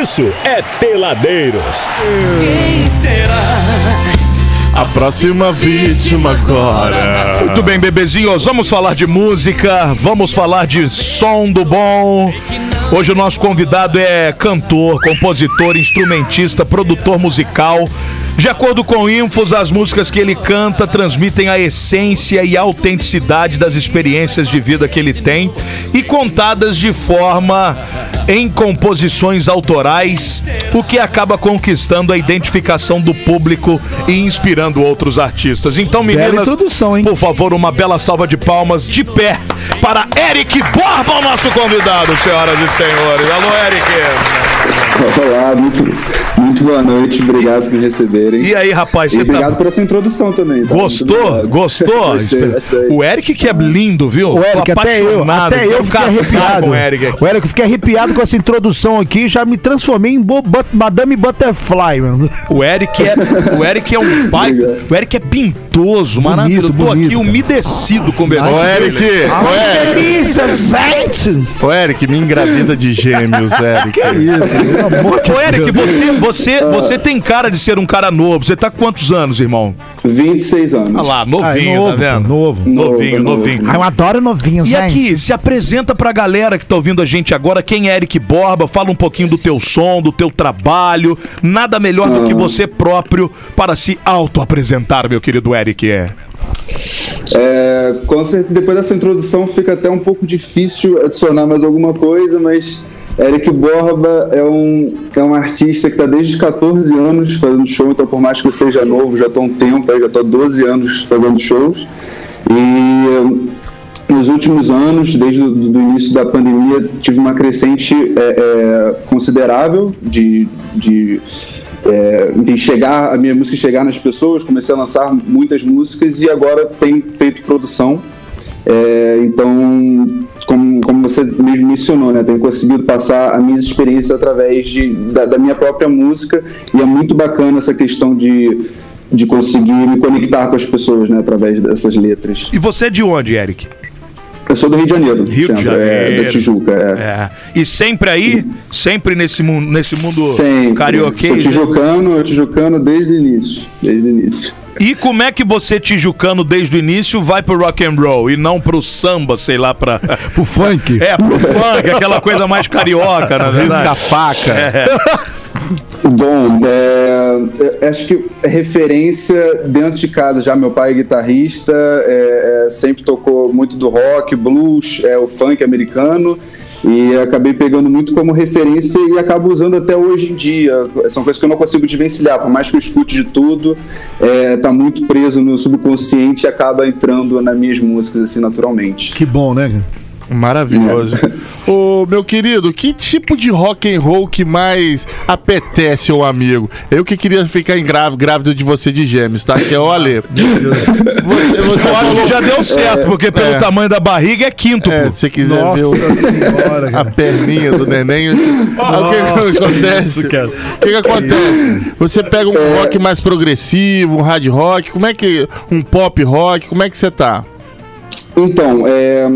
isso é Peladeiros. Quem será? A próxima vítima agora. Muito bem, bebezinhos, vamos falar de música, vamos falar de som do bom. Hoje o nosso convidado é cantor, compositor, instrumentista, produtor musical. De acordo com Infos, as músicas que ele canta transmitem a essência e a autenticidade das experiências de vida que ele tem e contadas de forma em composições autorais, o que acaba conquistando a identificação do público e inspirando outros artistas. Então, meninas, por favor, uma bela salva de palmas de pé para Eric Borba, o nosso convidado, senhoras e senhores. Alô, Eric. Olá, muito, muito boa noite, obrigado por me receberem. E aí, rapaz, E você obrigado tá... por essa introdução também. tá? Gostou? Gostou? gostei, gostei. O Eric que é lindo, viu? O Eric, Tô até eu, apaixonado, até eu fiquei arrepiado. com o Eric aqui. O Eric, eu fiquei arrepiado com essa introdução aqui, já me transformei em Bo- But- Madame Butterfly, mano. O Eric é, o Eric é um pai. O Eric é pintoso, maravilhoso. Tô bonito, aqui cara. umedecido conversando. Ô, com Eric, ele. ô, Eric, delícia, gente! ô, Eric, me engravida de gêmeos, Eric. Que isso, Ô, Eric, Deus. você, você, você tem cara de ser um cara novo. Você tá com quantos anos, irmão? 26 anos. Olha lá, novinho, Ah, é novo, tá vendo? novo. Novinho, Novo, novinho. Ah, eu adoro novinho, E gente. aqui, se apresenta pra galera que tá ouvindo a gente agora, quem é Eric Borba, fala um pouquinho do teu som, do teu trabalho. Nada melhor do que você próprio para se auto-apresentar, meu querido Eric. É. É, com certeza, depois dessa introdução fica até um pouco difícil adicionar mais alguma coisa, mas Eric Borba é um, é um artista que está desde os 14 anos fazendo show, então por mais que eu seja novo, já estou um tempo, já estou há 12 anos fazendo shows. E eh, nos últimos anos, desde o do início da pandemia, tive uma crescente é, é, considerável de, de é, enfim, chegar, a minha música chegar nas pessoas, comecei a lançar muitas músicas e agora tenho feito produção. É, então, como, como você mesmo mencionou, né, tenho conseguido passar as minhas experiências através de, da, da minha própria música e é muito bacana essa questão de, de conseguir me conectar com as pessoas né, através dessas letras. E você é de onde, Eric? Eu sou do Rio de Janeiro, Rio de centro, é, Janeiro. da Tijuca. É. É. E sempre aí? Sempre nesse mundo, nesse mundo Sempre. carioquês? Sou tijucano, tijucano desde o início. Desde o início. E como é que você, tijucano, desde o início, vai pro rock and roll e não pro samba, sei lá, pra... Pro funk. É, pro funk, aquela coisa mais carioca, na verdade. Risca-faca. Bom, é, é, acho que é referência dentro de casa já. Meu pai é guitarrista, é, é, sempre tocou muito do rock, blues, é, o funk americano. E acabei pegando muito como referência e acabo usando até hoje em dia. São coisas que eu não consigo desvencilhar, por mais que eu escute de tudo, é, tá muito preso no subconsciente e acaba entrando nas minhas músicas assim naturalmente. Que bom, né? Maravilhoso. Ô, meu querido, que tipo de rock and roll que mais apetece ao amigo? Eu que queria ficar em grá- grávido de você de gêmeos, tá? Que é o Ale. Você, você Eu acho que já deu certo, porque pelo É. tamanho da barriga é quinto, É, pô. se você quiser Nossa ver o- senhora, a perninha do neném. Ah, o que, que acontece? cara. O que, que acontece? Você pega um rock mais progressivo, um hard rock, como é que. um pop rock, como é que você tá? Então, é,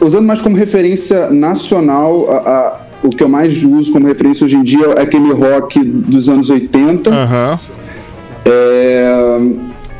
usando mais como referência nacional, a- a- o que eu mais uso como referência hoje em dia é aquele rock dos anos 80. Aham. É,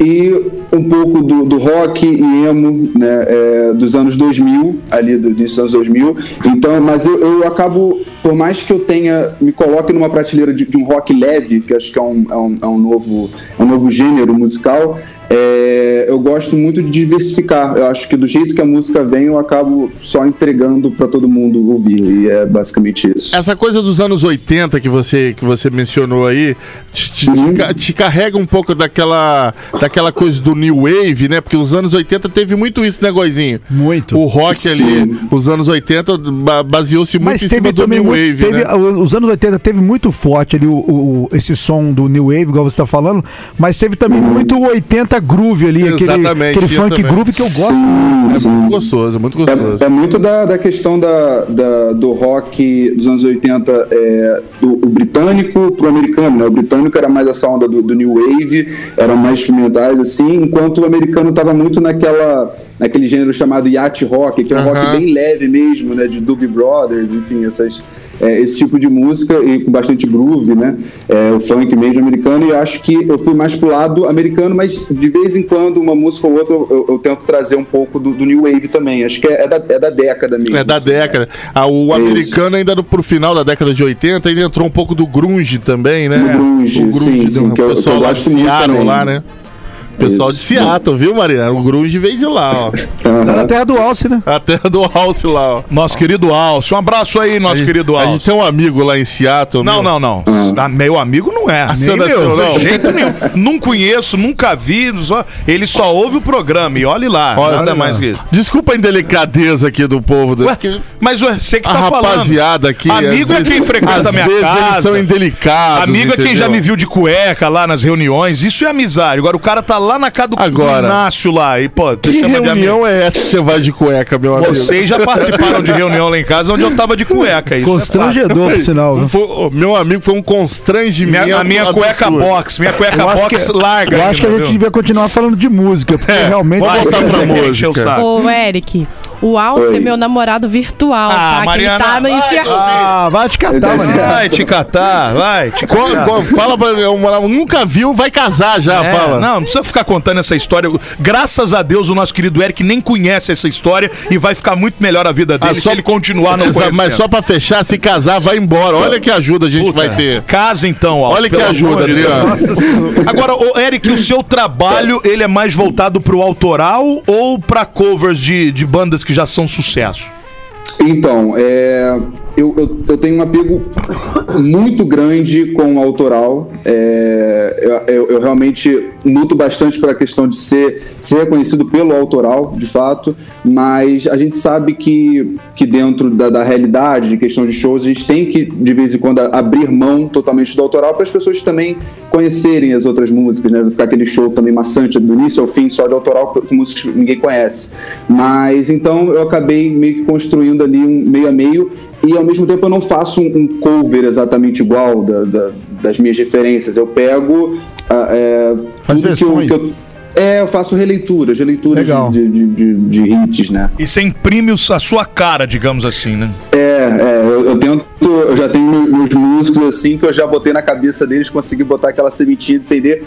e um pouco do, do rock e emo né, é, dos anos 2000, ali do dos anos 2000. Então, mas eu, eu acabo, por mais que eu tenha, me coloque numa prateleira de, de um rock leve, que acho que é um, é um, é um novo, é um novo gênero musical, é, eu gosto muito de diversificar. Eu acho que do jeito que a música vem, eu acabo só entregando para todo mundo ouvir. E é basicamente isso. Essa coisa dos anos 80 que você, que você mencionou aí, te, te- Uhum. te ca- te carrega um pouco daquela, daquela coisa do New Wave, né? Porque os anos 80 teve muito isso, né, Goizinho? Muito. O rock Sim. ali, os anos 80 ba- baseou-se muito Mas em teve cima do New muito, Wave, teve, né? Os anos 80 teve muito forte ali o, o- esse som do New Wave, igual você tá falando, mas teve também muito o 80 groove ali, aquele, Exatamente, aquele funk também. groove que eu gosto. Sim, É sim. muito gostoso, é muito gostoso. É, é muito da, da questão da, da- do rock dos anos 80, é, do o britânico pro americano, né? O britânico era mais essa onda do, do New Wave, eram mais experimentais, assim, enquanto o americano tava muito naquela, naquele gênero chamado yacht rock, que é um rock bem leve mesmo, né? De Doobie Brothers, enfim, essas é, esse tipo de música e com bastante groove, né? É, o funk mesmo americano, e acho que eu fui mais pro lado americano, mas de vez em quando, uma música ou outra, eu, eu tento trazer um pouco do, do New Wave também. Acho que é, é da, é da década mesmo. É da assim, década. Ah, o É americano ainda no, pro final da década de 80 ainda entrou um pouco do grunge também, né? Do grunge, o grunge sim, sim, que eu- que eu gosto muito também. lá, né? Pessoal de Isso. Seattle, viu, Mariana? O grunge veio de lá, ó. Na terra do Alce, né? A terra do House lá, ó. Nosso querido Alcio. Um abraço aí, nosso A gente- querido A Alcio. gente tem um amigo lá em Seattle. Não, meu. não, não. Ah, Meu amigo não é. Nem não é meu, seu, não? De jeito nenhum. Não conheço, nunca vi. Só, ele só ouve o programa e olhe lá. Olha, nada olha mais que isso. Desculpa a indelicadeza aqui do povo. Ué, Porque mas ué, você que a tá falando. rapaziada aqui. Amigo é quem frequenta a às minha vezes casa. Eles são indelicados. Amigo é quem entendeu? já me viu de cueca lá nas reuniões. Isso é amizade. Agora o cara tá lá na casa do Agora. Inácio lá. E, pô, Que reunião é essa que você vai de cueca, meu amigo? Vocês já participaram de reunião lá em casa onde eu tava de cueca. Isso é Constrangedor, por sinal. Foi- meu amigo foi um constrangimento. Minha, a minha cueca absurdo. box, minha cueca Eu box que- larga. Eu acho que a gente devia continuar falando de música, porque realmente. vamos voltar pra música. Ô, Eric, o Alce Oi. é meu namorado virtual, Ah, tá? Mariana, que tá no vai, encerramento. Ah, vai te catar, mano. Vai te catar, vai te catar. qual- fala pra mim, eu nunca viu, vai casar já, É, fala. Não, não precisa ficar contando essa história. Graças a Deus, o nosso querido Eric nem conhece essa história e vai ficar muito melhor a vida dele Ah, só- se ele continuar não conhecendo. Mas só pra fechar, se casar, vai embora. Olha que ajuda a gente Puta, vai ter. Casa então, Alves, Olha que ajuda. Adriano. Agora, ô, Eric, o seu trabalho, ele é mais voltado pro autoral ou pra covers de, de bandas que já são sucesso? Então, é, eu, eu, eu tenho um apego muito grande com o autoral. É, eu, eu- realmente luto bastante pela questão de ser, ser reconhecido pelo autoral, de fato, mas a gente sabe que, que dentro da, da realidade, de questão de shows, a gente tem que, de vez em quando, abrir mão totalmente do autoral para as pessoas também conhecerem as outras músicas, né? Não ficar aquele show também maçante do início ao fim só de autoral com músicas que ninguém conhece. Mas então eu acabei meio que construindo ali um meio a meio e ao mesmo tempo eu não faço um, um cover exatamente igual da- da- das minhas referências. Eu pego ah, é, Faz tudo que eu, versões. que eu- é, eu faço releituras, releituras de, de, de- de hits, né? E você imprime a sua cara, digamos assim, né? É, é, eu, eu tento, eu já tenho meus meus músicos assim que eu já botei na cabeça deles, consegui botar aquela sementinha de entender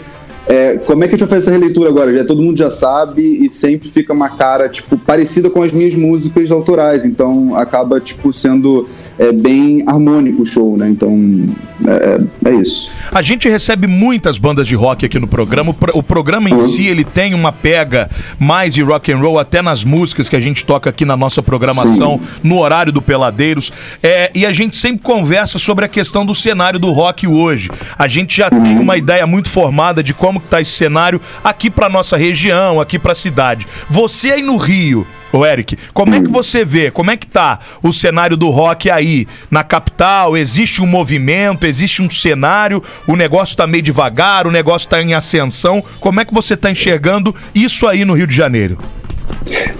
é, como é que a gente vai fazer essa releitura agora. Já todo mundo já sabe e sempre fica uma cara tipo parecida com as minhas músicas autorais, então acaba tipo sendo é, bem harmônico o show, né? Então é, é isso. A gente recebe muitas bandas de rock aqui no programa. O pro- O programa em si ele tem uma pega mais de rock and roll até nas músicas que a gente toca aqui na nossa programação no horário do Peladeiros. É, e a gente sempre conversa sobre a questão do cenário do rock hoje. A gente já tem uma ideia muito formada de como que tá esse cenário aqui para nossa região, aqui para a cidade. Você aí no Rio, Ô Eric, como é que você vê? Como é que tá o cenário do rock aí na capital? Existe um movimento, existe um cenário, o negócio tá meio devagar, o negócio tá em ascensão. Como é que você tá enxergando isso aí no Rio de Janeiro?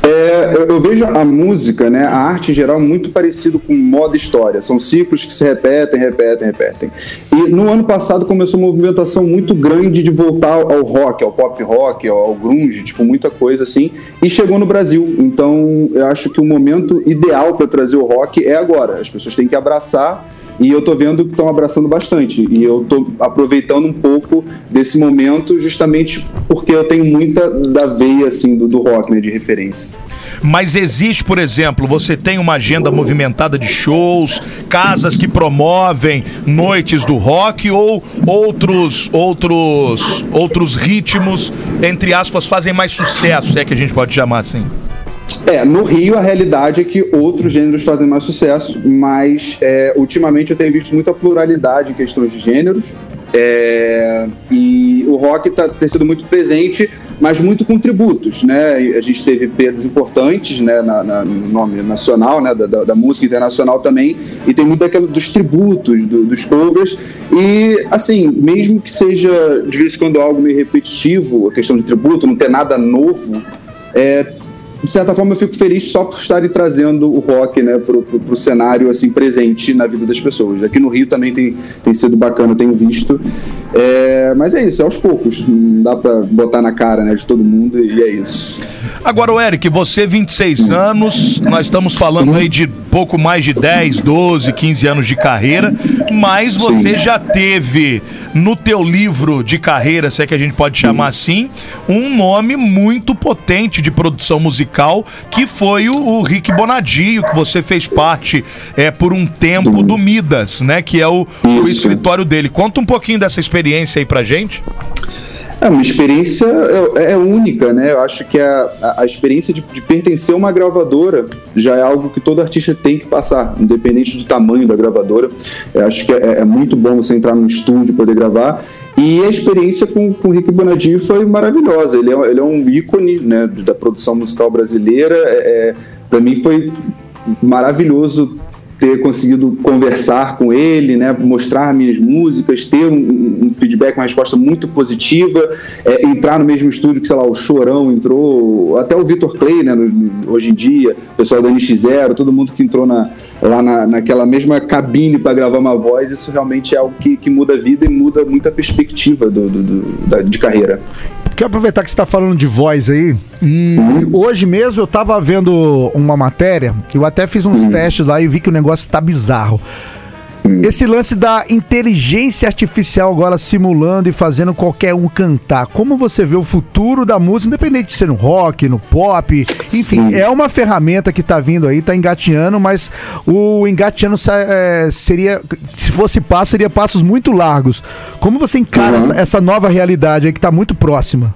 É, eu, vejo a música, né, a arte em geral, muito parecido com moda e história. São ciclos que se repetem, repetem, repetem. E no ano passado começou uma movimentação muito grande de voltar ao rock, ao pop rock, ao, ao grunge, tipo, muita coisa assim. E chegou no Brasil. Então, eu acho que o momento ideal para trazer o rock é agora. As pessoas têm que abraçar. E eu tô vendo que estão abraçando bastante. E eu tô aproveitando um pouco desse momento, justamente porque eu tenho muita da veia, assim, do, do rock, né, de referência. Mas existe, por exemplo, você tem uma agenda movimentada de shows, casas que promovem noites do rock ou outros outros outros ritmos, entre aspas, fazem mais sucesso, se é que a gente pode chamar assim. É, no Rio a realidade é que outros gêneros fazem mais sucesso, mas é, ultimamente eu tenho visto muita pluralidade em questões de gêneros. é, e o rock tá, tem sido muito presente, mas muito com tributos, né? A gente teve perdas importantes, né, na, na- no nome nacional, né, da, da- da música internacional também, e tem muito daquela dos tributos, do- dos covers. E, assim, mesmo que seja de vez em quando algo meio repetitivo, a questão de tributo, não ter nada novo, é, de certa forma, eu fico feliz só por estarem trazendo o rock, né, pro, pro, pro cenário, assim, presente na vida das pessoas. Aqui no Rio também tem, tem sido bacana, tenho visto. É, mas é isso, é aos poucos. Não dá pra botar na cara, né, de todo mundo e é isso. Agora, o Eric, você 26 anos, nós estamos falando aí de pouco mais de 10, 12, 15 anos de carreira, mas você já teve no teu livro de carreira, se é que a gente pode chamar assim, um nome muito potente de produção musical, que foi o, o Rick Bonadio, que você fez parte é, por um tempo do Midas, né? Que é o, o escritório dele. Conta um pouquinho dessa experiência aí pra gente. É uma experiência é, é única, né? Eu acho que a, a, experiência de, de pertencer a uma gravadora já é algo que todo artista tem que passar, independente do tamanho da gravadora. Eu acho que é, é muito bom você entrar num estúdio e poder gravar. E a experiência com, com o Rick Bonadinho foi maravilhosa. Ele é, ele é um ícone né, da produção musical brasileira. É, Para mim foi maravilhoso ter conseguido conversar com ele, né, mostrar minhas músicas, ter um, um feedback, uma resposta muito positiva, é, entrar no mesmo estúdio que, sei lá, o Chorão entrou, até o Vitor Clay, né, hoje em dia, o pessoal da NX0, todo mundo que entrou na, lá na, naquela mesma cabine para gravar uma voz, isso realmente é algo que, que muda a vida e muda muito a perspectiva do, do- do- da- de carreira. Quero aproveitar que você está falando de voz aí. E hoje mesmo eu tava vendo uma matéria, eu até fiz uns testes lá e vi que o negócio tá bizarro. Esse lance da inteligência artificial agora simulando e fazendo qualquer um cantar. Como você vê o futuro da música, independente de ser no rock, no pop, enfim, Sim. é uma ferramenta que tá vindo aí, tá engateando, mas o engateando é, seria, se fosse passo, seria passos muito largos. Como você encara Uhum. essa, nova realidade aí que tá muito próxima?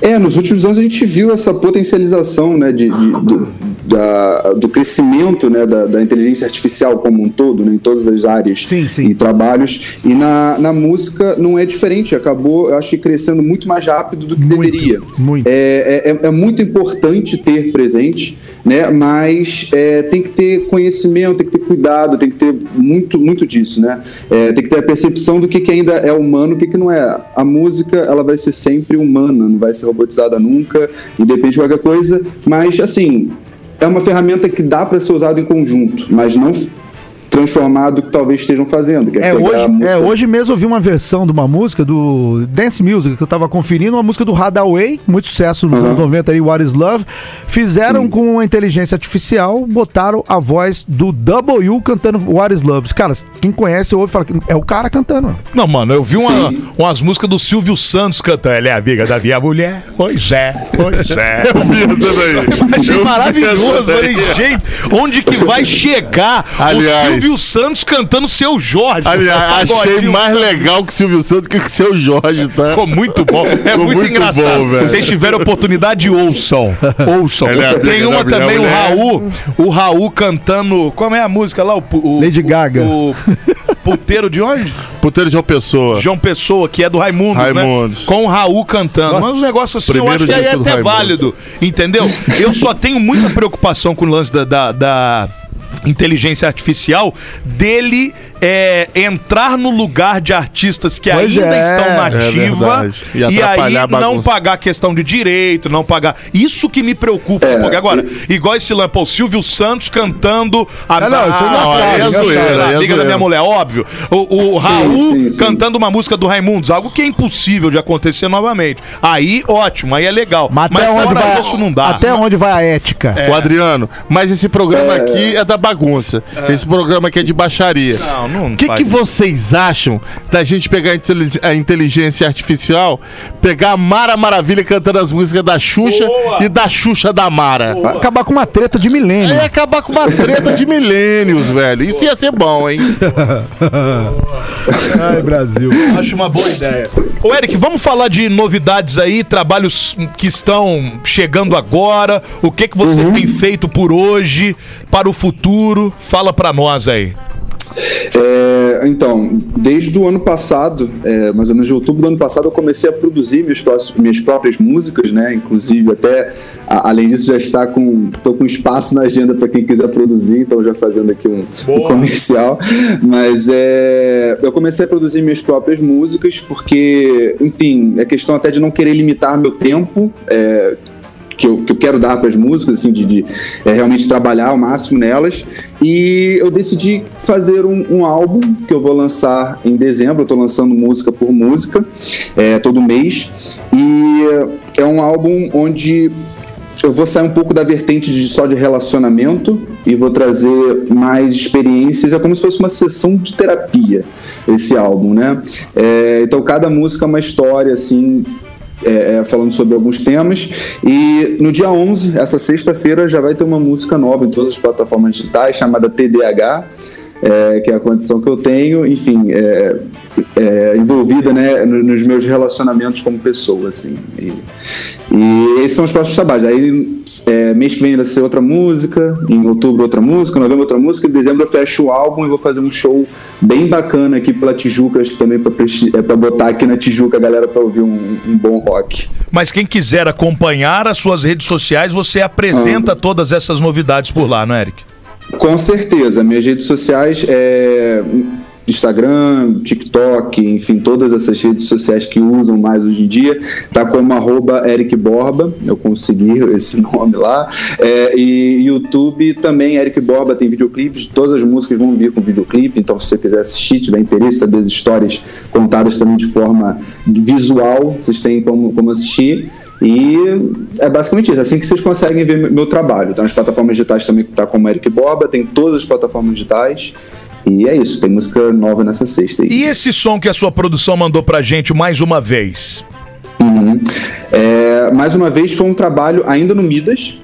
É, nos últimos anos a gente viu essa potencialização né, de, de- do, da- do crescimento né, da, da inteligência artificial como um todo, né, em todas as áreas Sim, sim. e trabalhos. E na, na música não é diferente, acabou, eu acho que crescendo muito mais rápido do que Muito, deveria. muito. É, é, é muito importante ter presente, né, mas é, tem que ter conhecimento, tem que ter cuidado, tem que ter muito, muito disso. Né? É, tem que ter a percepção do que, que ainda é humano e o que, que não é. A música ela vai ser sempre humana, não vai ser robotizada nunca, independente de qualquer coisa, mas assim, é uma ferramenta que dá para ser usada em conjunto, mas não transformado que talvez estejam fazendo. que É a hoje, é, hoje mesmo eu vi uma versão de uma música do Dance Music que eu tava conferindo, uma música do Hadaway, muito sucesso nos Uhum. anos 90 ali, What is Love. Fizeram com a inteligência artificial, botaram a voz do W cantando What is Love. Cara, quem conhece ouve e fala que é o cara cantando. Não, mano, eu vi uma- Sim. umas músicas do Silvio Santos cantando. Ela é amiga da minha mulher. Pois é, pois é. Achei maravilhoso. Falei, gente, onde que vai chegar Aliás- o Silvio Santos cantando seu Jorge? Aliás, achei Pagodinho. mais legal que o Silvio Santos que o seu Jorge, tá? Ficou muito bom. É Ficou muito, muito engraçado. bom, velho. Se vocês tiverem oportunidade, ouçam. Ouçam. Ele é Tem uma também, o. Raul. O Raul cantando. Como é a música lá? O, o- Lady Gaga. O puteiro de onde? Puteiro de uma pessoa. João Pessoa, que é do Raimundos, Raimundos. né? Com o Raul cantando. Nossa, Mas um negócio assim, eu primeiro acho que aí é até Raimundos. válido. Entendeu? Eu só tenho muita preocupação com o lance da- da- da inteligência artificial dele é, entrar no lugar de artistas que Pois ainda é, estão na é ativa verdade. E e, aí não pagar questão de direito, não pagar. Isso que me preocupa. É, porque agora, igual esse lampo, o Silvio Santos cantando a É, não, isso é Ah, aí é zoeira, é Liga da minha mulher, óbvio. O, o Sim, Raul sim, sim. cantando uma música do Raimundos, algo que é impossível de acontecer novamente. Aí, ótimo, aí é legal. Mas, Mas, até onde vai, isso não dá. Até onde vai a ética? O Adriano, mas esse programa aqui é da bagunça. Esse programa aqui é de baixaria. Não, não O que, faz que isso. vocês acham da gente pegar a, inteli- a inteligência artificial, pegar a Mara Maravilha cantando as músicas da Xuxa Boa. e da Xuxa da Mara? Vai acabar com uma treta de milênio. Aí ia acabar com uma treta de milênios, velho. Isso ia ser bom, hein? Ai, Brasil. Acho uma boa ideia. Ô, Eric, vamos falar de novidades aí, trabalhos que estão chegando agora. O que, que você Uhum. tem feito por hoje, para o futuro? Fala pra nós aí. É, então, desde o ano passado, é, mais ou menos de outubro do ano passado, eu comecei a produzir minhas, minhas próprias músicas, né? Inclusive, até a- além disso, já está com. tô com espaço na agenda para quem quiser produzir, então já fazendo aqui um, um comercial. Mas é, eu comecei a produzir minhas próprias músicas, porque, enfim, é questão até de não querer limitar meu tempo. é, que eu, que eu quero dar para as músicas, assim, de, de é, realmente trabalhar ao máximo nelas. E eu decidi fazer um, um álbum que eu vou lançar em dezembro. Eu estou lançando música por música, é, todo mês. E é um álbum onde eu vou sair um pouco da vertente de só de relacionamento e vou trazer mais experiências. É como se fosse uma sessão de terapia esse álbum, né? É, então cada música é uma história assim. É, é, falando sobre alguns temas e no dia 11, essa sexta-feira, já vai ter uma música nova em todas as plataformas digitais chamada TDAH, é, que é a condição que eu tenho, enfim, é, é, envolvida né, no- nos meus relacionamentos como pessoa, assim. E, e esses são os próximos trabalhos. Aí, é, mês que vem vai ser outra música, em outubro outra música, em novembro outra música, em dezembro eu fecho o álbum e vou fazer um show bem bacana aqui pela Tijuca, acho que também pra, é, pra botar aqui na Tijuca a galera pra ouvir um, um bom rock. Mas quem quiser acompanhar as suas redes sociais, você apresenta todas essas novidades por lá, não é, Eric? Com certeza, minhas redes sociais é Instagram, TikTok, enfim, todas essas redes sociais que usam mais hoje em dia, tá como arroba Eric Borba, eu consegui esse nome lá, É, e YouTube também, Eric Borba tem videoclipes, todas as músicas vão vir com videoclipe, então se você quiser assistir, tiver interesse, saber as histórias contadas também de forma visual, vocês têm como, como assistir. E é basicamente isso, é assim que vocês conseguem ver meu- trabalho. Tá nas plataformas digitais também, tá como Eric Borba, tem todas as plataformas digitais. E é isso, tem música nova nessa sexta aí. E esse som que a sua produção mandou pra gente mais uma vez? Uhum. É, mais uma vez, foi um trabalho ainda no Midas.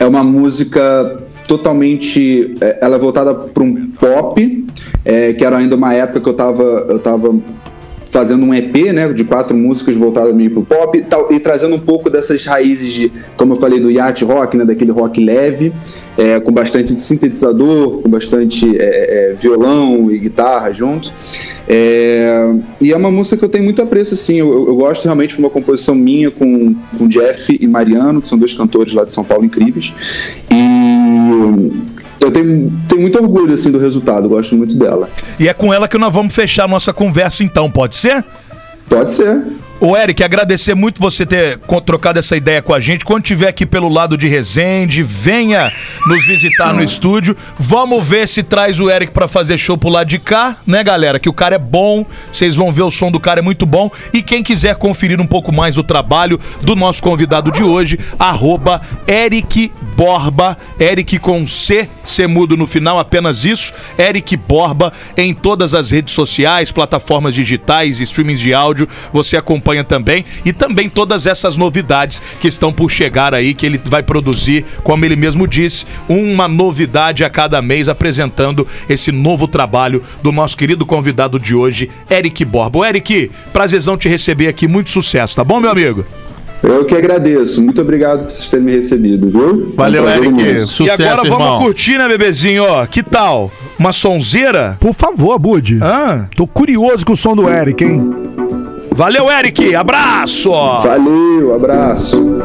É uma música totalmente. é, ela é voltada para um pop, é, que era ainda uma época que eu tava, eu tava fazendo um EP, né, de quatro músicas voltadas meio pro pop e, tal, e trazendo um pouco dessas raízes de, como eu falei, do yacht rock, né, daquele rock leve, é, com bastante sintetizador, com bastante é, é, violão e guitarra junto. É, e é uma música que eu tenho muito apreço, assim, eu, eu- gosto realmente de uma composição minha com, com Jeff e Mariano, que são dois cantores lá de São Paulo incríveis. E eu tenho, tenho muito orgulho, assim, do resultado, gosto muito dela. E é com ela que nós vamos fechar a nossa conversa então, pode ser? Pode ser. Ô Eric, agradecer muito você ter trocado essa ideia com a gente. Quando tiver aqui pelo lado de Resende, venha nos visitar no estúdio. Vamos ver se traz o Eric pra fazer show pro lado de cá, né, galera? Que o cara é bom, vocês vão ver o som do cara é muito bom. E quem quiser conferir um pouco mais do trabalho do nosso convidado de hoje, arroba Eric Borba, Eric com C, C mudo no final, apenas isso. Eric Borba em todas as redes sociais, plataformas digitais, streamings de áudio, você acompanha também. E também todas essas novidades que estão por chegar aí, que ele vai produzir, como ele mesmo disse, uma novidade a cada mês apresentando esse novo trabalho do nosso querido convidado de hoje, Eric Borba. Ô, Eric, prazerzão te receber aqui, muito sucesso, tá bom, meu amigo? Eu que agradeço. Muito obrigado por vocês terem me recebido, viu? Valeu, Um Eric. Sucesso, e agora irmão. vamos curtir, né, bebezinho? Ó, que tal? Uma sonzeira? Por favor, Bud. Ah, Tô curioso com o som do Eric, hein? Valeu, Eric. Abraço. Valeu, abraço.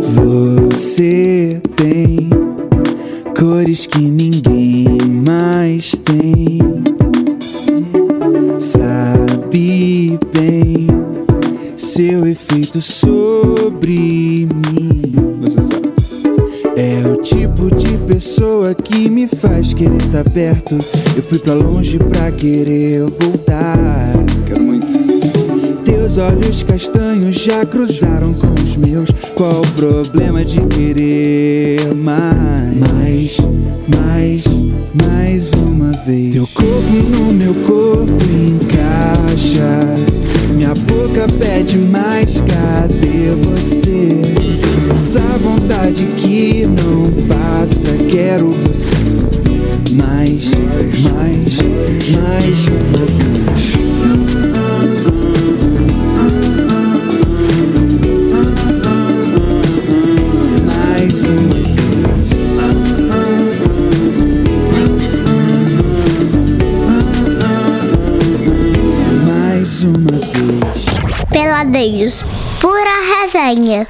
Você tem cores que ninguém mais tem. Sabe bem seu efeito sobre pessoa que me faz querer estar perto. Eu fui pra longe pra querer voltar. Quero muito. Teus olhos castanhos já cruzaram com os meus. Qual o problema de querer mais? Mais, mais, mais uma vez. Teu corpo no meu corpo encaixa. Quero você. Mais, mais, mais uma vez. mais uma vez. Mais uma vez. Peladeiros, pura resenha.